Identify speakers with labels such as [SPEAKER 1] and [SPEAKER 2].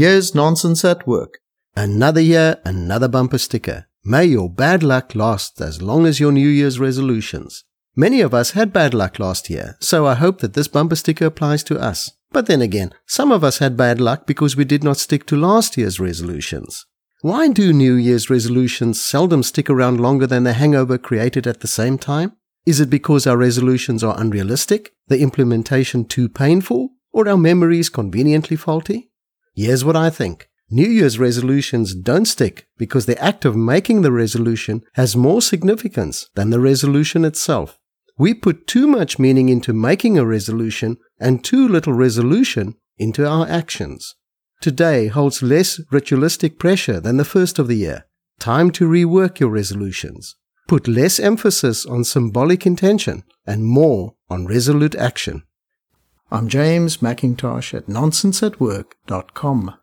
[SPEAKER 1] Here's Nonsense at Work.
[SPEAKER 2] Another year, another bumper sticker. May your bad luck last as long as your New Year's resolutions. Many of us had bad luck last year, so I hope that this bumper sticker applies to us. But then again, some of us had bad luck because we did not stick to last year's resolutions. Why do New Year's resolutions seldom stick around longer than the hangover created at the same time? Is it because our resolutions are unrealistic, the implementation too painful, or our memories conveniently faulty? Here's what I think. New Year's resolutions don't stick because the act of making the resolution has more significance than the resolution itself. We put too much meaning into making a resolution and too little resolution into our actions. Today holds less ritualistic pressure than the first of the year. Time to rework your resolutions. Put less emphasis on symbolic intention and more on resolute action.
[SPEAKER 1] I'm James McIntosh at nonsenseatwork.com.